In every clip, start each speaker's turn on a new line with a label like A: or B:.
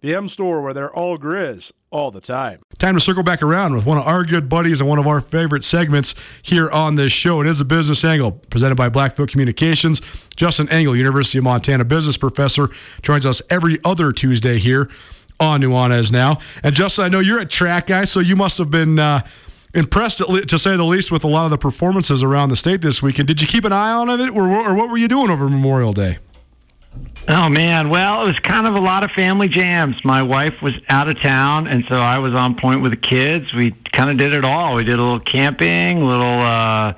A: The M Store, where they're all Grizz all the time. Time to circle back around with one of our good buddies and one of our favorite segments here on this show. It is a business angle presented by Blackfoot Communications. Justin Angle, University of Montana business professor, joins us every other Tuesday here on Nuanez Now. And Justin, I know you're a track guy, so you must have been. Uh, Impressed, le- to say the least, with a lot of the performances around the state this weekend. Did you keep an eye on it, or, or what were you doing over Memorial Day?
B: Oh man, well, it was kind of a lot of family jams. My wife was out of town, and so I was on point with the kids. We kind of did it all. We did a little camping, a little uh,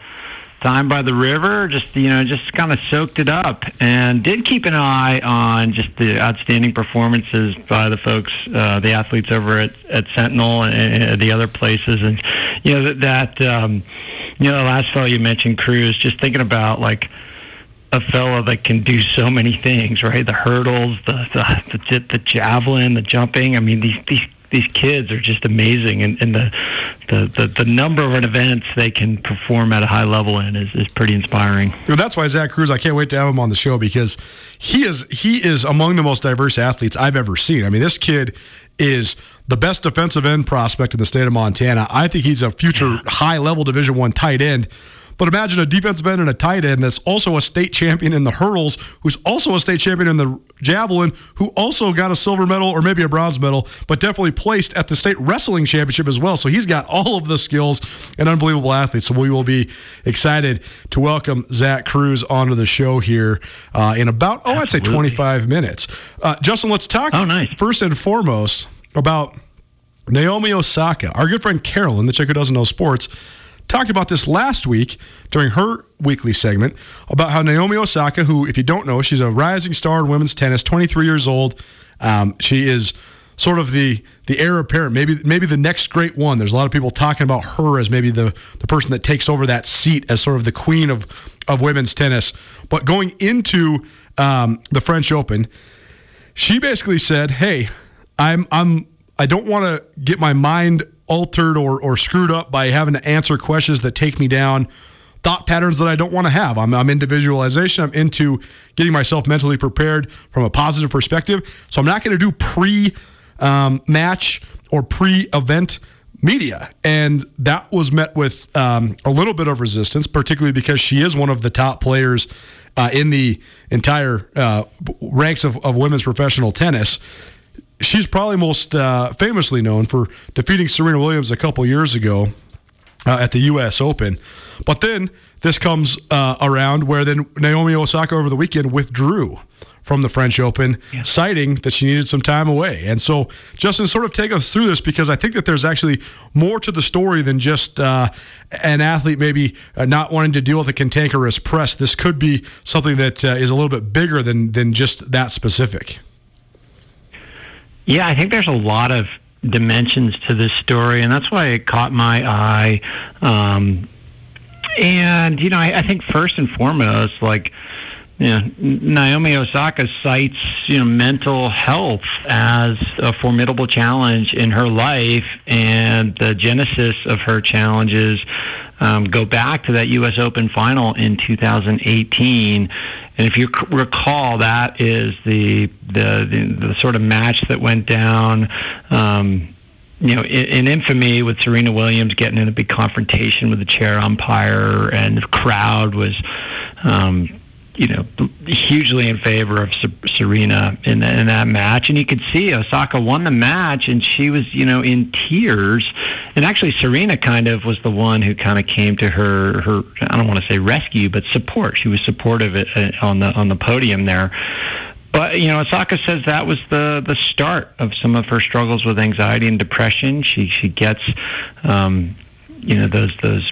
B: time by the river, just you know, just kind of soaked it up, and did keep an eye on just the outstanding performances by the folks, uh, the athletes over at, at Sentinel and, and the other places, and you know that, that um, you know, the last fellow you mentioned, Cruz, just thinking about like a fellow that can do so many things, right? The hurdles, the the, the, the javelin, the jumping. I mean, these these these kids are just amazing, and, and the, the the the number of events they can perform at a high level in is, is pretty inspiring.
A: Well, that's why Zach Cruz. I can't wait to have him on the show because he is he is among the most diverse athletes I've ever seen. I mean, this kid is the best defensive end prospect in the state of Montana. I think he's a future high level Division One tight end. But imagine a defensive end and a tight end that's also a state champion in the hurdles, who's also a state champion in the javelin, who also got a silver medal or maybe a bronze medal, but definitely placed at the state wrestling championship as well. So he's got all of the skills and unbelievable athletes. So we will be excited to welcome Zach Cruz onto the show here uh, in about, oh, I'd say 25 minutes. Uh, Justin, let's talk
B: Oh, nice.
A: first and foremost about Naomi Osaka. Our good friend Carolyn, the chick who doesn't know sports, talked about this last week during her weekly segment about how Naomi Osaka, who, if you don't know, she's a rising star in women's tennis, 23 years old. Um, she is sort of the the heir apparent, maybe maybe the next great one. There's a lot of people talking about her as maybe the the person that takes over that seat as sort of the queen of of women's tennis. But going into um, the French Open, she basically said, "Hey, I'm I'm I don't want to get my mind altered or or screwed up by having to answer questions that take me down thought patterns that I don't want to have. I'm I'm into visualization. I'm into getting myself mentally prepared from a positive perspective. So I'm not going to do pre um, match or pre event media. And that was met with um, a little bit of resistance, particularly because she is one of the top players uh, in the entire uh, ranks of, of women's professional tennis. She's probably most uh, famously known for defeating Serena Williams a couple years ago uh, at the U.S. Open. But then this comes uh, around where then Naomi Osaka over the weekend withdrew from the French Open, citing that she needed some time away. And so, Justin, sort of take us through this because I think that there's actually more to the story than just uh, an athlete maybe uh, not wanting to deal with a cantankerous press. This could be something that uh, is a little bit bigger than than just that specific.
B: Yeah, I think there's a lot of dimensions to this story, and that's why it caught my eye. Um, and you know, I, I think first and foremost, like you know, Naomi Osaka cites you know mental health as a formidable challenge in her life, and the genesis of her challenges um, go back to that U.S. Open final in 2018. And if you recall, that is the the, the, the sort of match that went down. Um, you know, in, in, infamy with Serena Williams getting in a big confrontation with the chair umpire, and the crowd was um, you know, hugely in favor of Serena in, in that match. And you could see Osaka won the match, and she was, you know, in tears. And actually, Serena kind of was the one who kind of came to her, her I don't want to say rescue, but support. She was supportive uh, on the on the podium there. But you know, Osaka says that was the the start of some of her struggles with anxiety and depression. She she gets, um, you know, those those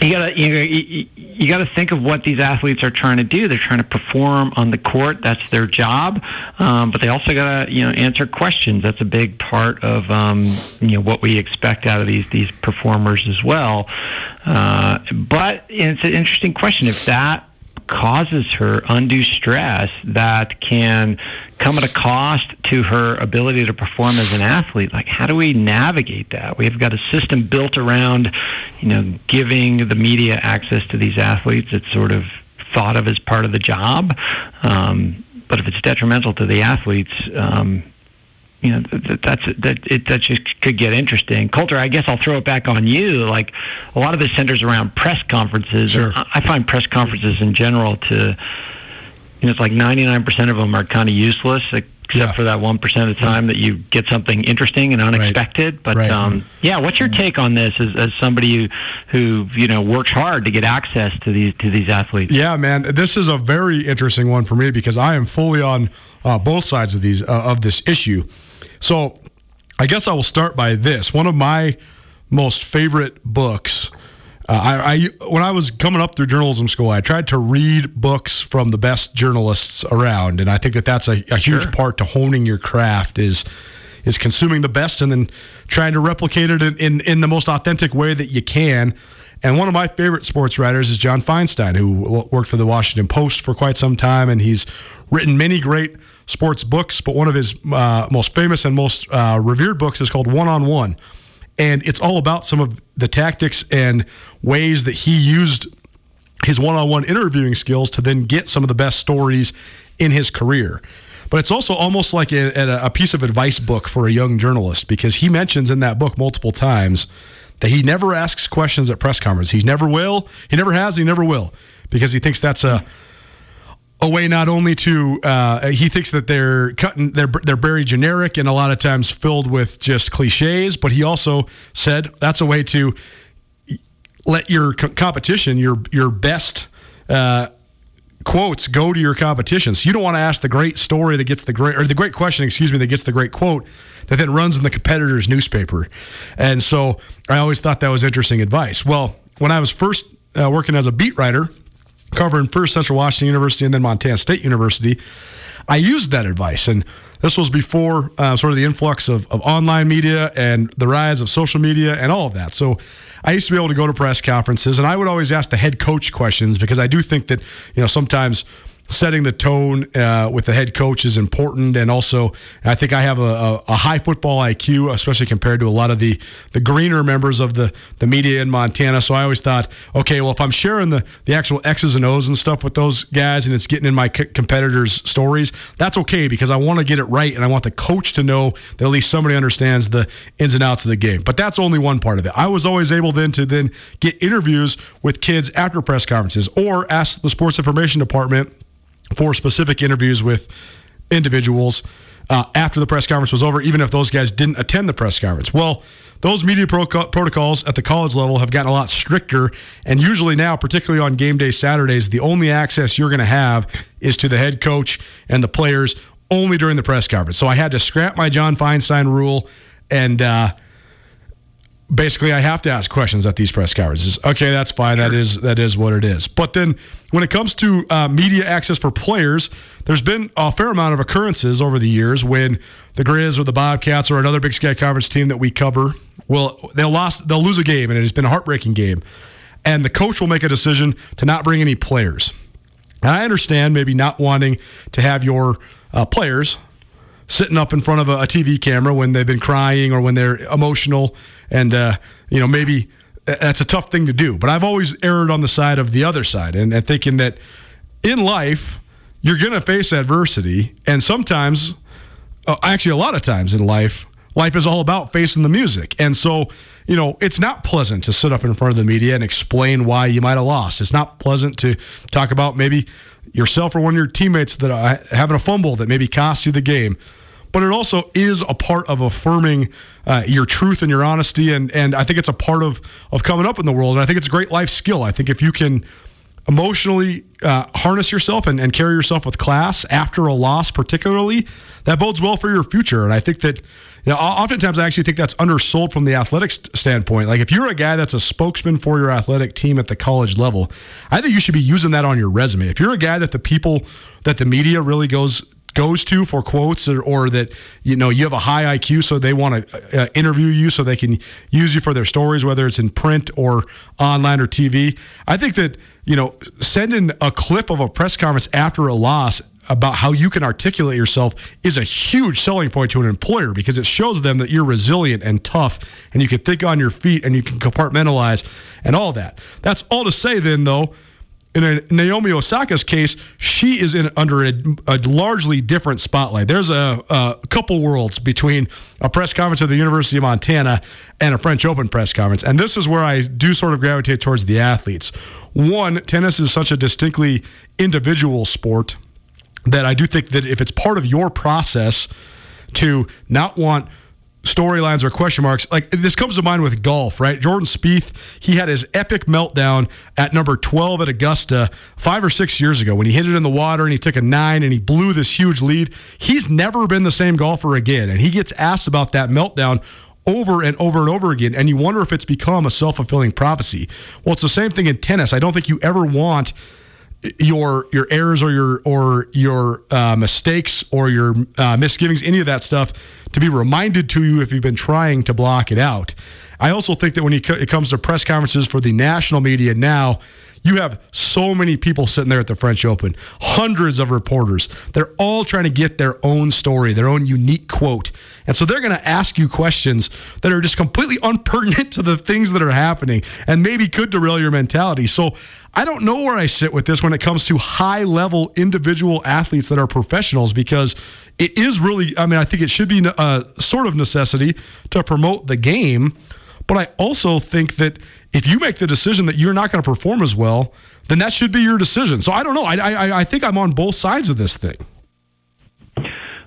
B: you gotta you, you, you gotta think of what these athletes are trying to do. They're trying to perform on the court. That's their job. Um, but they also gotta you know answer questions. That's a big part of um, you know what we expect out of these these performers as well. Uh, but it's an interesting question. If that causes her undue stress that can come at a cost to her ability to perform as an athlete. Like, how do we navigate that? We've got a system built around, you know, giving the media access to these athletes. It's sort of thought of as part of the job. Um, but if it's detrimental to the athletes, um, you know that, that's that it that just could get interesting. Colter, I guess I'll throw it back on you. Like a lot of this centers around press conferences.
A: Sure.
B: I, I find press conferences in general to you know it's like 99% of them are kind of useless except yeah. for that 1% of the time that you get something interesting and unexpected
A: right.
B: but
A: right.
B: Um, yeah what's your take on this as, as somebody who, who you know works hard to get access to these to these athletes
A: yeah man this is a very interesting one for me because I am fully on uh, both sides of these uh, of this issue so I guess I will start by this. One of my most favorite books. Uh, I, I, when I was coming up through journalism school, I tried to read books from the best journalists around, and I think that that's a, a huge sure. part to honing your craft is is consuming the best and then trying to replicate it in, in, in the most authentic way that you can. And one of my favorite sports writers is John Feinstein, who worked for the Washington Post for quite some time, and he's written many great sports books, but one of his uh, most famous and most uh, revered books is called One on One. And it's all about some of the tactics and ways that he used his one on one interviewing skills to then get some of the best stories in his career. But it's also almost like a, a piece of advice book for a young journalist because he mentions in that book multiple times that he never asks questions at press conferences. He never will. He never has. He never will because he thinks that's a a way not only to uh, he thinks that they're cutting they're they're very generic and a lot of times filled with just cliches, but he also said that's a way to let your co- competition your your best. Uh, quotes go to your competition. So you don't want to ask the great story that gets the great or the great question, excuse me, that gets the great quote that then runs in the competitor's newspaper. And so I always thought that was interesting advice. Well, when I was first uh, working as a beat writer covering first Central Washington University and then Montana State University, I used that advice. And this was before uh, sort of the influx of, of online media and the rise of social media and all of that. So I used to be able to go to press conferences and I would always ask the head coach questions because I do think that, you know, sometimes – setting the tone uh, with the head coach is important, and also I think I have a, a, a, high football IQ, especially compared to a lot of the the greener members of the the media in Montana. So I always thought, okay, well if I'm sharing the the actual X's and O's and stuff with those guys, and it's getting in my c- competitors' stories, that's okay because I want to get it right, and I want the coach to know that at least somebody understands the ins and outs of the game. But that's only one part of it. I was always able then to then get interviews with kids after press conferences or ask the sports information department for specific interviews with individuals uh, after the press conference was over, even if those guys didn't attend the press conference. Well, those media pro- protocols at the college level have gotten a lot stricter, and usually now, particularly on game day Saturdays, the only access you're going to have is to the head coach and the players only during the press conference. So I had to scrap my John Feinstein rule and. Uh, basically I have to ask questions at these press conferences. Okay, that's fine. Sure. That is that is what it is. But then when it comes to uh, media access for players, there's been a fair amount of occurrences over the years when the Grizz or the Bobcats or another Big Sky Conference team that we cover will they'll lost they'll lose a game and it has been a heartbreaking game, and the coach will make a decision to not bring any players. I understand maybe not wanting to have your uh, players sitting up in front of a, a, TV camera when they've been crying or when they're emotional, and uh, you know maybe that's a tough thing to do. But I've always erred on the side of the other side and, and thinking that in life you're going to face adversity, and sometimes, uh, actually a lot of times in life, life is all about facing the music, and so you know, it's not pleasant to sit up in front of the media and explain why you might have lost. It's not pleasant to talk about maybe yourself or one of your teammates that are having a fumble that maybe cost you the game. But it also is a part of affirming uh, your truth and your honesty, and and I think it's a part of of coming up in the world. And I think it's a great life skill. I think if you can emotionally uh, harness yourself and, and carry yourself with class after a loss, particularly, that bodes well for your future. And I think that, you know, oftentimes I actually think that's undersold from the athletics standpoint. Like if you're a guy that's a spokesman for your athletic team at the college level, I think you should be using that on your resume. If you're a guy that the people, that the media really goes goes to for quotes or, or, that you know you have a high IQ so they want to uh, interview you so they can use you for their stories whether it's in print or online or TV I think that you know, sending a clip of a press conference after a loss about how you can articulate yourself is a huge selling point to an employer because it shows them that you're resilient and tough and you can think on your feet and you can compartmentalize and all that. That's all to say then though in Naomi Osaka's case, she is in under a, a largely different spotlight. There's a, a, couple worlds between a press conference at the University of Montana and a French Open press conference, and this is where I do sort of gravitate towards the athletes. One, tennis is such a distinctly individual sport that I do think that if it's part of your process to not want storylines or question marks. Like this comes to mind with golf, right? Jordan Spieth, he had his epic meltdown at number 12 at Augusta five or six years ago when he hit it in the water and he took a nine and he blew this huge lead. He's never been the same golfer again. And he gets asked about that meltdown over and over and over again. And you wonder if it's become a self fulfilling prophecy. Well, it's the same thing in tennis. I don't think you ever want your your errors or your or your uh, mistakes or your uh, misgivings, any of that stuff, to be reminded to you if you've been trying to block it out. I also think that when it comes to press conferences for the national media now, you have so many people sitting there at the French Open, hundreds of reporters. They're all trying to get their own story, their own unique quote. And so they're going to ask you questions that are just completely unpertinent to the things that are happening and maybe could derail your mentality. So I don't know where I sit with this when it comes to high level individual athletes that are professionals because it is really, I mean, I think it should be a sort of necessity to promote the game. But I also think that if you make the decision that you're not going to perform as well, then that should be your decision. So I don't know. I, I, I think I'm on both sides of this thing.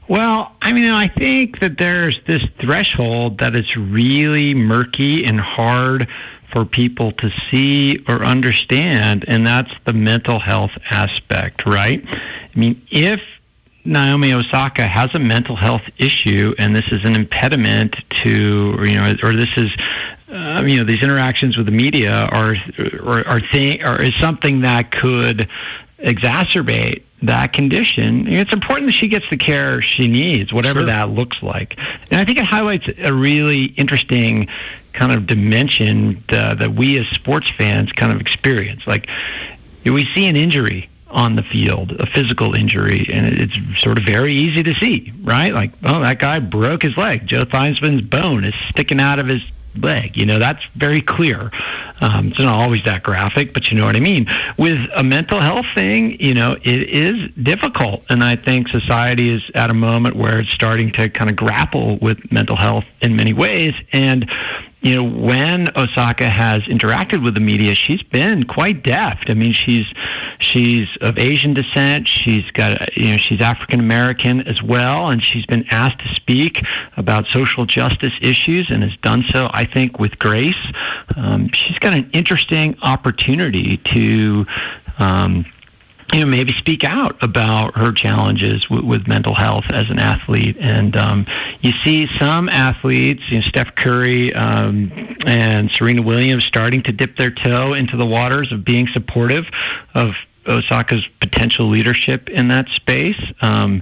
B: Well, I mean, I think that there's this threshold that it's really murky and hard for people to see or understand, and that's the mental health aspect, right? I mean, if Naomi Osaka has a mental health issue, and this is an impediment to, you know, or this is uh, you know these interactions with the media are are are, thing, are is something that could exacerbate that condition. It's important that she gets the care she needs, whatever sure. that looks like. And I think it highlights a really interesting kind of dimension uh, that we as sports fans kind of experience. Like we see an injury on the field, a physical injury, and it's sort of very easy to see, right? Like, oh, that guy broke his leg. Joe Theismann's bone is sticking out of his leg. You know, that's very clear. Um, it's not always that graphic, but you know what I mean. With a mental health thing, you know, it is difficult. And I think society is at a moment where it's starting to kind of grapple with mental health in many ways. And you know, when Osaka has interacted with the media, she's been quite deft. I mean, she's she's of Asian descent. She's got you know she's African American as well, and she's been asked to speak about social justice issues and has done so, I think, with grace. Um, she's got an interesting opportunity to. Um, you know, maybe speak out about her challenges w- with mental health as an athlete. And um, you see some athletes, you know, Steph Curry um, and Serena Williams, starting to dip their toe into the waters of being supportive of Osaka's potential leadership in that space. Um,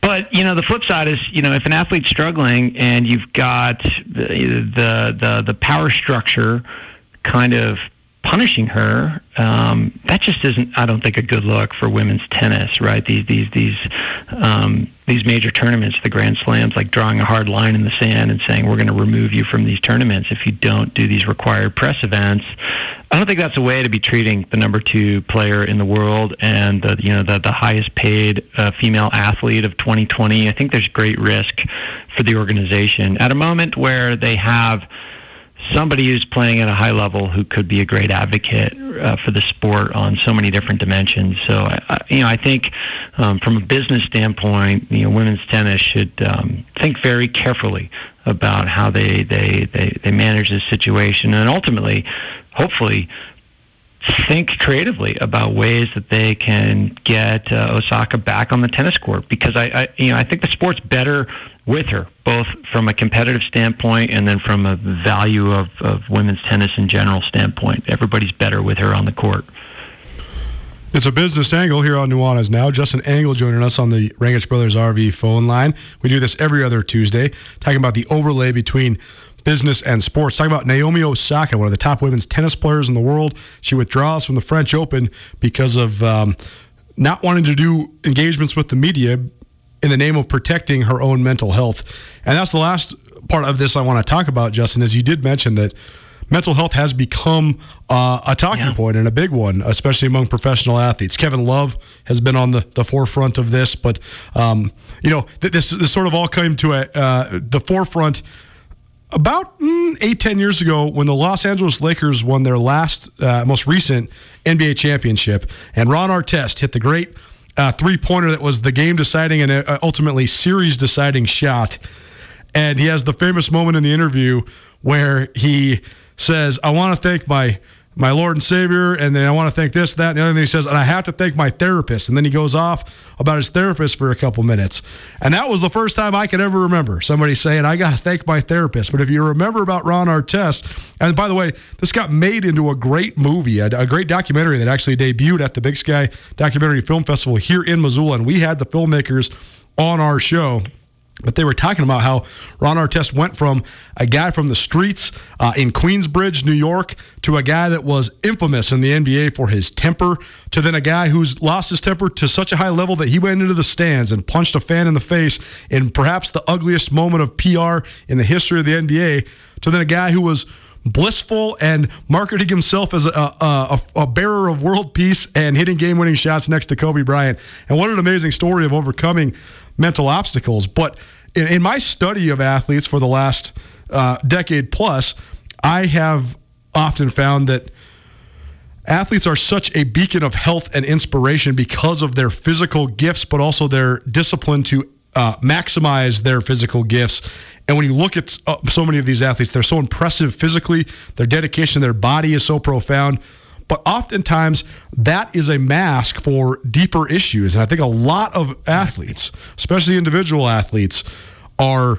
B: but you know, the flip side is, you know, if an athlete's struggling and you've got the the, the power structure kind of punishing her, um, that just isn't, I don't think, a good look for women's tennis, right? These these these um, these major tournaments, the Grand Slams, like drawing a hard line in the sand and saying we're going to remove you from these tournaments if you don't do these required press events. I don't think that's a way to be treating the number two player in the world and the you know the the highest paid uh, female athlete of 2020. I think there's great risk for the organization at a moment where they have somebody who's playing at a high level who could be a great advocate uh, for the sport on so many different dimensions. So, I, you know, I think um, from a business standpoint, you know, women's tennis should um, think very carefully about how they, they, they, they manage this situation and ultimately, hopefully, think creatively about ways that they can get uh, Osaka back on the tennis court because I, I, you know I think the sport's better with her, both from a competitive standpoint and then from a value of, of women's tennis in general standpoint. Everybody's better with her on the court.
A: It's a business angle here on Nuanez Now. Justin Angle joining us on the Rangitsch Brothers RV phone line. We do this every other Tuesday, talking about the overlay between business and sports. Talking about Naomi Osaka, one of the top women's tennis players in the world. She withdraws from the French Open because of um, not wanting to do engagements with the media in the name of protecting her own mental health. And that's the last part of this I want to talk about, Justin, is you did mention that mental health has become uh, a talking yeah. point and a big one, especially among professional athletes. Kevin Love has been on the, the forefront of this, but um, you know this this sort of all came to a, uh, the forefront about mm, eight ten years ago when the Los Angeles Lakers won their last uh, most recent NBA championship, and Ron Artest hit the great uh, three pointer that was the game deciding and uh, ultimately series deciding shot. And he has the famous moment in the interview where he says, I want to thank my my Lord and Savior, and then I want to thank this, that, and the other thing. He says, and I have to thank my therapist. And then he goes off about his therapist for a couple minutes. And that was the first time I could ever remember somebody saying, I got to thank my therapist. But if you remember about Ron Artest, and by the way, this got made into a great movie, a, a great documentary that actually debuted at the Big Sky Documentary Film Festival here in Missoula. And we had the filmmakers on our show. But they were talking about how Ron Artest went from a guy from the streets uh, in Queensbridge, New York, to a guy that was infamous in the NBA for his temper, to then a guy who's lost his temper to such a high level that he went into the stands and punched a fan in the face in perhaps the ugliest moment of PR in the history of the NBA, to then a guy who was blissful and marketing himself as a, a, a, bearer of world peace and hitting game winning shots next to Kobe Bryant. And what an amazing story of overcoming mental obstacles. But in, in my study of athletes for the last uh, decade plus, I have often found that athletes are such a beacon of health and inspiration because of their physical gifts, but also their discipline to uh, maximize their physical gifts. And when you look at uh, so many of these athletes, they're so impressive physically, their dedication, their body is so profound. But oftentimes, that is a mask for deeper issues. And I think a lot of athletes, especially individual athletes, are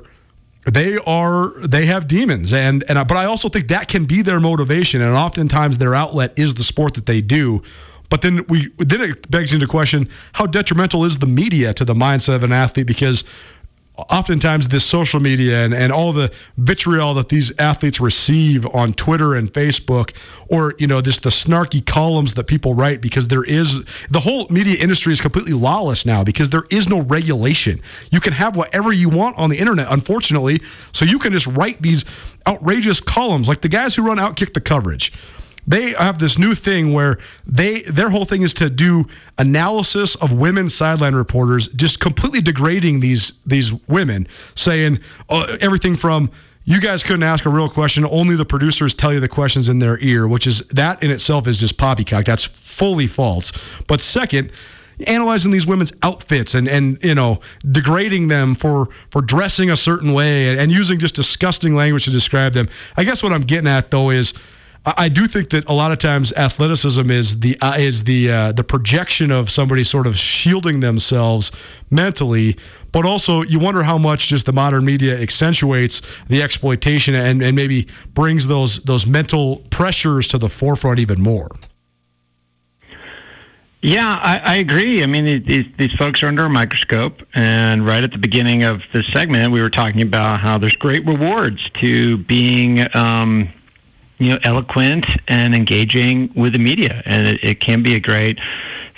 A: they are they have demons and and but I also think that can be their motivation and oftentimes their outlet is the sport that they do but then we then it begs into question how detrimental is the media to the mindset of an athlete because oftentimes this social media and, and all the vitriol that these athletes receive on Twitter and Facebook, or you know, just the snarky columns that people write because there is the whole media industry is completely lawless now because there is no regulation. You can have whatever you want on the internet, unfortunately. So you can just write these outrageous columns like the guys who run Outkick the coverage they have this new thing where they their whole thing is to do analysis of women sideline reporters, just completely degrading these these women, saying uh, everything from you guys couldn't ask a real question. Only the producers tell you the questions in their ear, which is that in itself is just poppycock. That's fully false. But second, analyzing these women's outfits and and you know degrading them for for dressing a certain way and, and using just disgusting language to describe them. I guess what I'm getting at though is I do think that a lot of times athleticism is the uh, is the uh, the projection of somebody sort of shielding themselves mentally, but also you wonder how much just the modern media accentuates the exploitation and, and maybe brings those those mental pressures to the forefront even more.
B: Yeah, I, I agree. I mean, these, these folks are under a microscope, and right at the beginning of this segment, we were talking about how there's great rewards to being. Um, you know, eloquent and engaging with the media, and it, it can be a great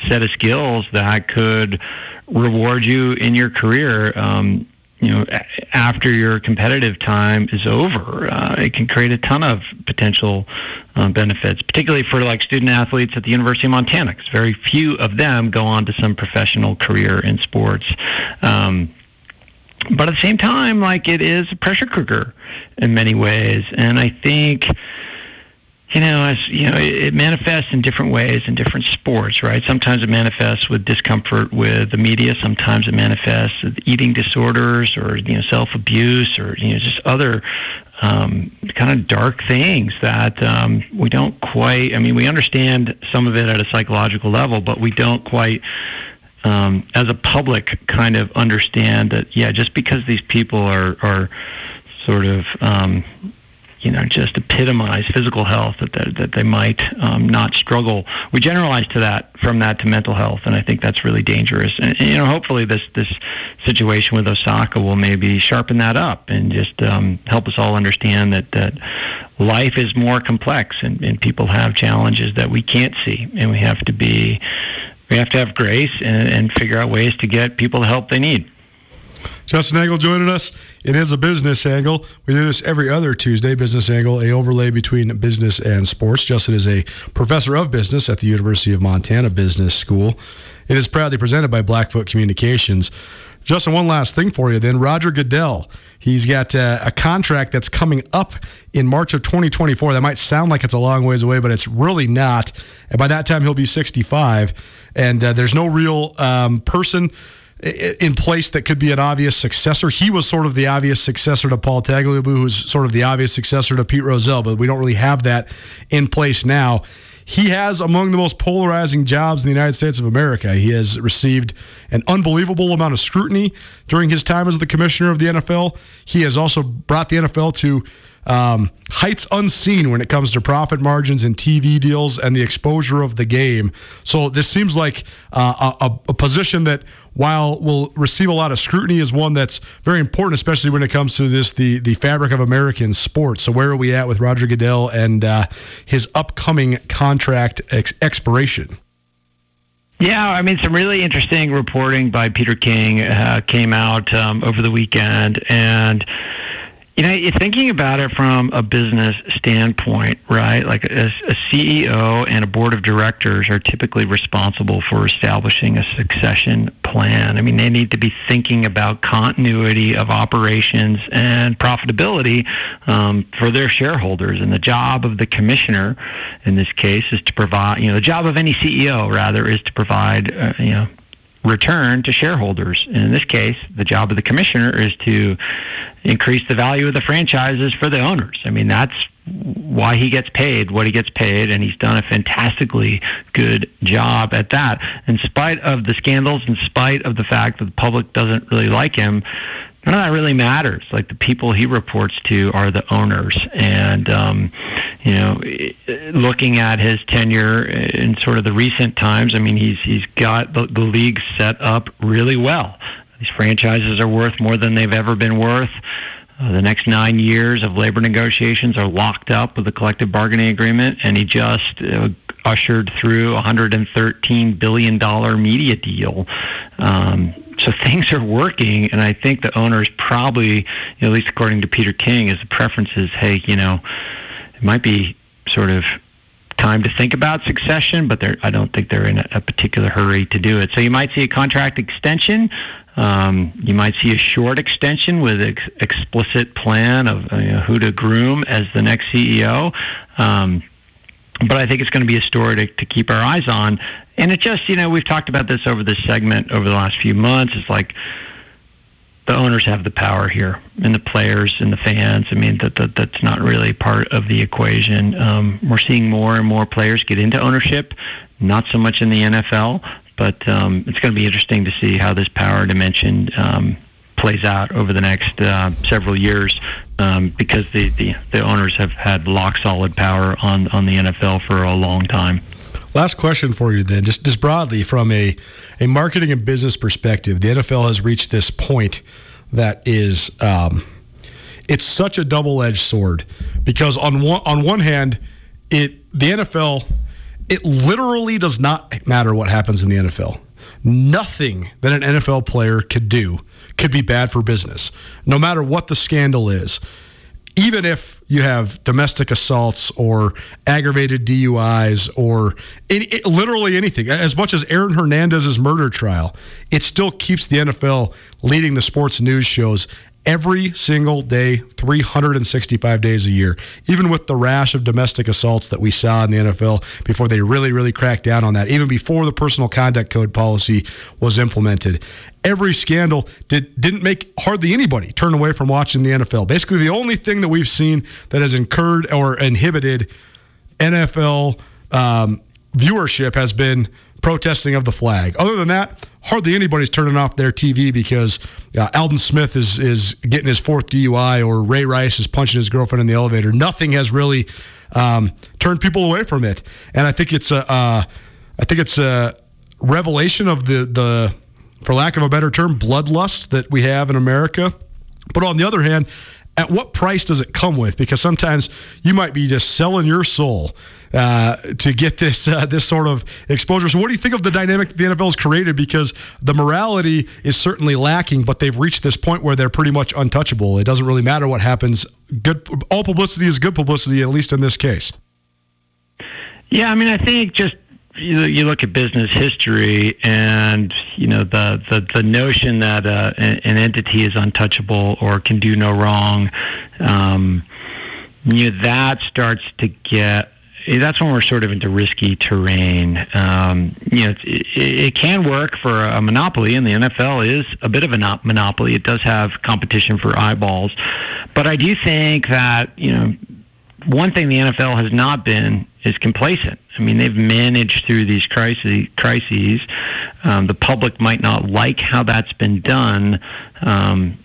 B: set of skills that could reward you in your career. Um, you know, after your competitive time is over, uh, it can create a ton of potential uh, benefits, particularly for like student athletes at the University of Montana. Because very few of them go on to some professional career in sports. Um, but at the same time, like it is a pressure cooker in many ways, and I think you know, as you know, it, manifests in different ways in different sports, right? Sometimes it manifests with discomfort with the media. Sometimes it manifests with eating disorders or you know self abuse or you know just other um, kind of dark things that um, we don't quite. I mean, we understand some of it at a psychological level, but we don't quite. Um, as a public, kind of understand that, yeah, just because these people are, are sort of um, you know, just epitomize physical health that they, that they might um, not struggle. We generalize to that from that to mental health, and I think that's really dangerous. And, and you know, hopefully this this situation with Osaka will maybe sharpen that up and just um, help us all understand that that life is more complex and, and people have challenges that we can't see, and we have to be we have to have grace and, and figure out ways to get people the help they need.
A: Justin Angle joining us. It is a business angle. We do this every other Tuesday. Business angle, a overlay between business and sports. Justin is a professor of business at the University of Montana Business School. It is proudly presented by Blackfoot Communications. Justin, one last thing for you then. Roger Goodell. He's got uh, a contract that's coming up in March of 2024. That might sound like it's a long ways away, but it's really not. And by that time, he'll be 65. And uh, there's no real um, person in place that could be an obvious successor. He was sort of the obvious successor to Paul Tagliabue, who's sort of the obvious successor to Pete Rozelle, but we don't really have that in place now. He has among the most polarizing jobs in the United States of America. He has received an unbelievable amount of scrutiny during his time as the commissioner of the NFL. He has also brought the NFL to um, heights unseen when it comes to profit margins and TV deals and the exposure of the game. So this seems like uh, a, a, position that, while will receive a lot of scrutiny, is one that's very important, especially when it comes to this the the fabric of American sports. So where are we at with Roger Goodell and uh, his upcoming contract ex- expiration?
B: Yeah, I mean, some really interesting reporting by Peter King uh, came out um, over the weekend, and you know, you're thinking about it from a business standpoint, right? Like a, a, CEO and a board of directors are typically responsible for establishing a succession plan. I mean, they need to be thinking about continuity of operations and profitability um, for their shareholders. And the job of the commissioner, in this case, is to provide. You know, the job of any CEO rather is to provide. Uh, you know return to shareholders. And in this case, the job of the commissioner is to increase the value of the franchises for the owners. I mean, that's why he gets paid what he gets paid, and he's done a fantastically good job at that. In spite of the scandals, in spite of the fact that the public doesn't really like him, none of that really matters. Like the people he reports to are the owners, and um, you know, looking at his tenure in sort of the recent times, I mean, he's he's got the, the league set up really well. These franchises are worth more than they've ever been worth. Uh, the next nine years of labor negotiations are locked up with the collective bargaining agreement, and he just uh, ushered through a $113 billion media deal. Um, so things are working, and I think the owners probably, you know, at least according to Peter King, is the preference is, hey, you know, it might be sort of time to think about succession, but I don't think they're in a, a, particular hurry to do it. So you might see a contract extension. Um, you might see a short extension with ex- explicit plan of you know, who to groom as the next CEO. Um, but I think it's going to be a story to, to keep our eyes on. And it just, you know, we've talked about this over this segment over the last few months. It's like the owners have the power here, and the players and the fans. I mean, that, that that's not really part of the equation. Um, we're seeing more and more players get into ownership, not so much in the NFL, but um, it's going to be interesting to see how this power dimension um, plays out over the next uh, several years um, because the, the, the owners have had lock solid power on, on the NFL for a long time.
A: Last question for you then, just just broadly from a, a marketing and business perspective, the NFL has reached this point that is um, it's such a double edged sword because on one on one hand, it the NFL it literally does not matter what happens in the NFL. Nothing that an NFL player could do could be bad for business, no matter what the scandal is even if you have domestic assaults or aggravated DUIs or any, it, literally anything, as much as Aaron Hernandez's murder trial, it still keeps the NFL leading the sports news shows every single day, 365 days a year, even with the rash of domestic assaults that we saw in the NFL before they really, really cracked down on that, even before the personal conduct code policy was implemented. Every scandal did, didn't make hardly anybody turn away from watching the NFL. Basically, the only thing that we've seen that has incurred or inhibited NFL um, viewership has been protesting of the flag. Other than that, hardly anybody's turning off their TV because uh, Aldon Smith is is getting his fourth DUI or Ray Rice is punching his girlfriend in the elevator. Nothing has really um, turned people away from it, and I think it's a uh, I think it's a revelation of the the for lack of a better term bloodlust that we have in America. But on the other hand, at what price does it come with? Because sometimes you might be just selling your soul uh, to get this uh, this sort of exposure. So, what do you think of the dynamic that the NFL has created? Because the morality is certainly lacking, but they've reached this point where they're pretty much untouchable. It doesn't really matter what happens. Good, all publicity is good publicity, at least in this case.
B: Yeah, I mean, I think just you, you look at business history and you know the the, the notion that uh, an, entity is untouchable or can do no wrong um, you know that starts to get that's when we're sort of into risky terrain. Um, you know, it, it, can work for a monopoly, and the NFL is a bit of a monopoly. It does have competition for eyeballs, but I do think that you know one thing the NFL has not been is complacent. I mean, they've managed through these crises. Um, the public might not like how that's been done, um,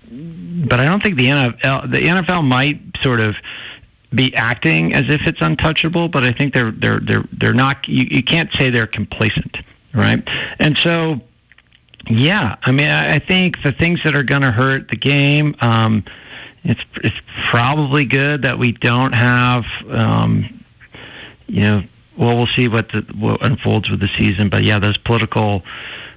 B: but I don't think the NFL, the NFL might sort of be acting as if it's untouchable. But I think they're they're they're they're not. You, you can't say they're complacent, right? And so, yeah, I mean, I, I think the things that are going to hurt the game. Um, it's it's probably good that we don't have um, you know, well, we'll see what the, what unfolds with the season. But yeah, those political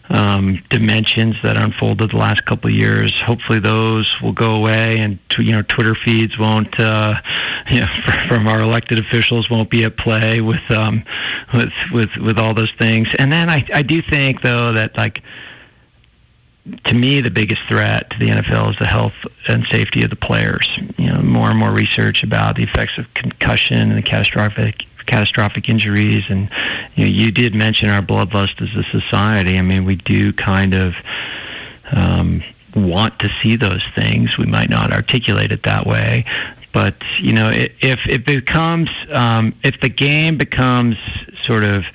B: um, dimensions that unfolded the last couple of years, hopefully those will go away, and you know, Twitter feeds won't, uh, you know, from our elected officials won't be at play with um, with with with all those things. And then I I do think though that like to me, the biggest threat to the NFL is the health and safety of the players. You know, more and more research about the effects of concussion and the catastrophic catastrophic injuries. And you, know, you did mention our bloodlust as a society. I mean, we do kind of um, want to see those things. We might not articulate it that way. But you know, if it becomes, um, if the game becomes sort of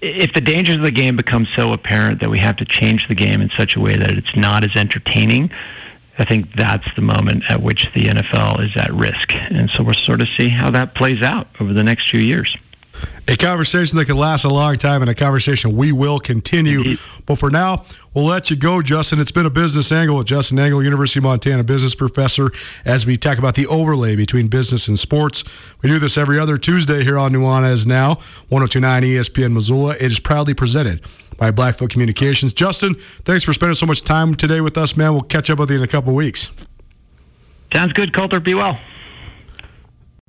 B: if the dangers of the game become so apparent that we have to change the game in such a way that it's not as entertaining, I think that's the moment at which the NFL is at risk. And so we'll sort of see how that plays out over the next few years.
A: A conversation that could last a long time and a conversation we will continue. Indeed. But for now, we'll let you go, Justin. It's been a business angle with Justin Angle, University of Montana business professor, as we talk about the overlay between business and sports. We do this every other Tuesday here on Nuanez Now, 1029 ESPN Missoula. It is proudly presented by Blackfoot Communications. Justin, thanks for spending so much time today with us, man. We'll catch up with you in a couple weeks.
B: Sounds good, Colter. Be well.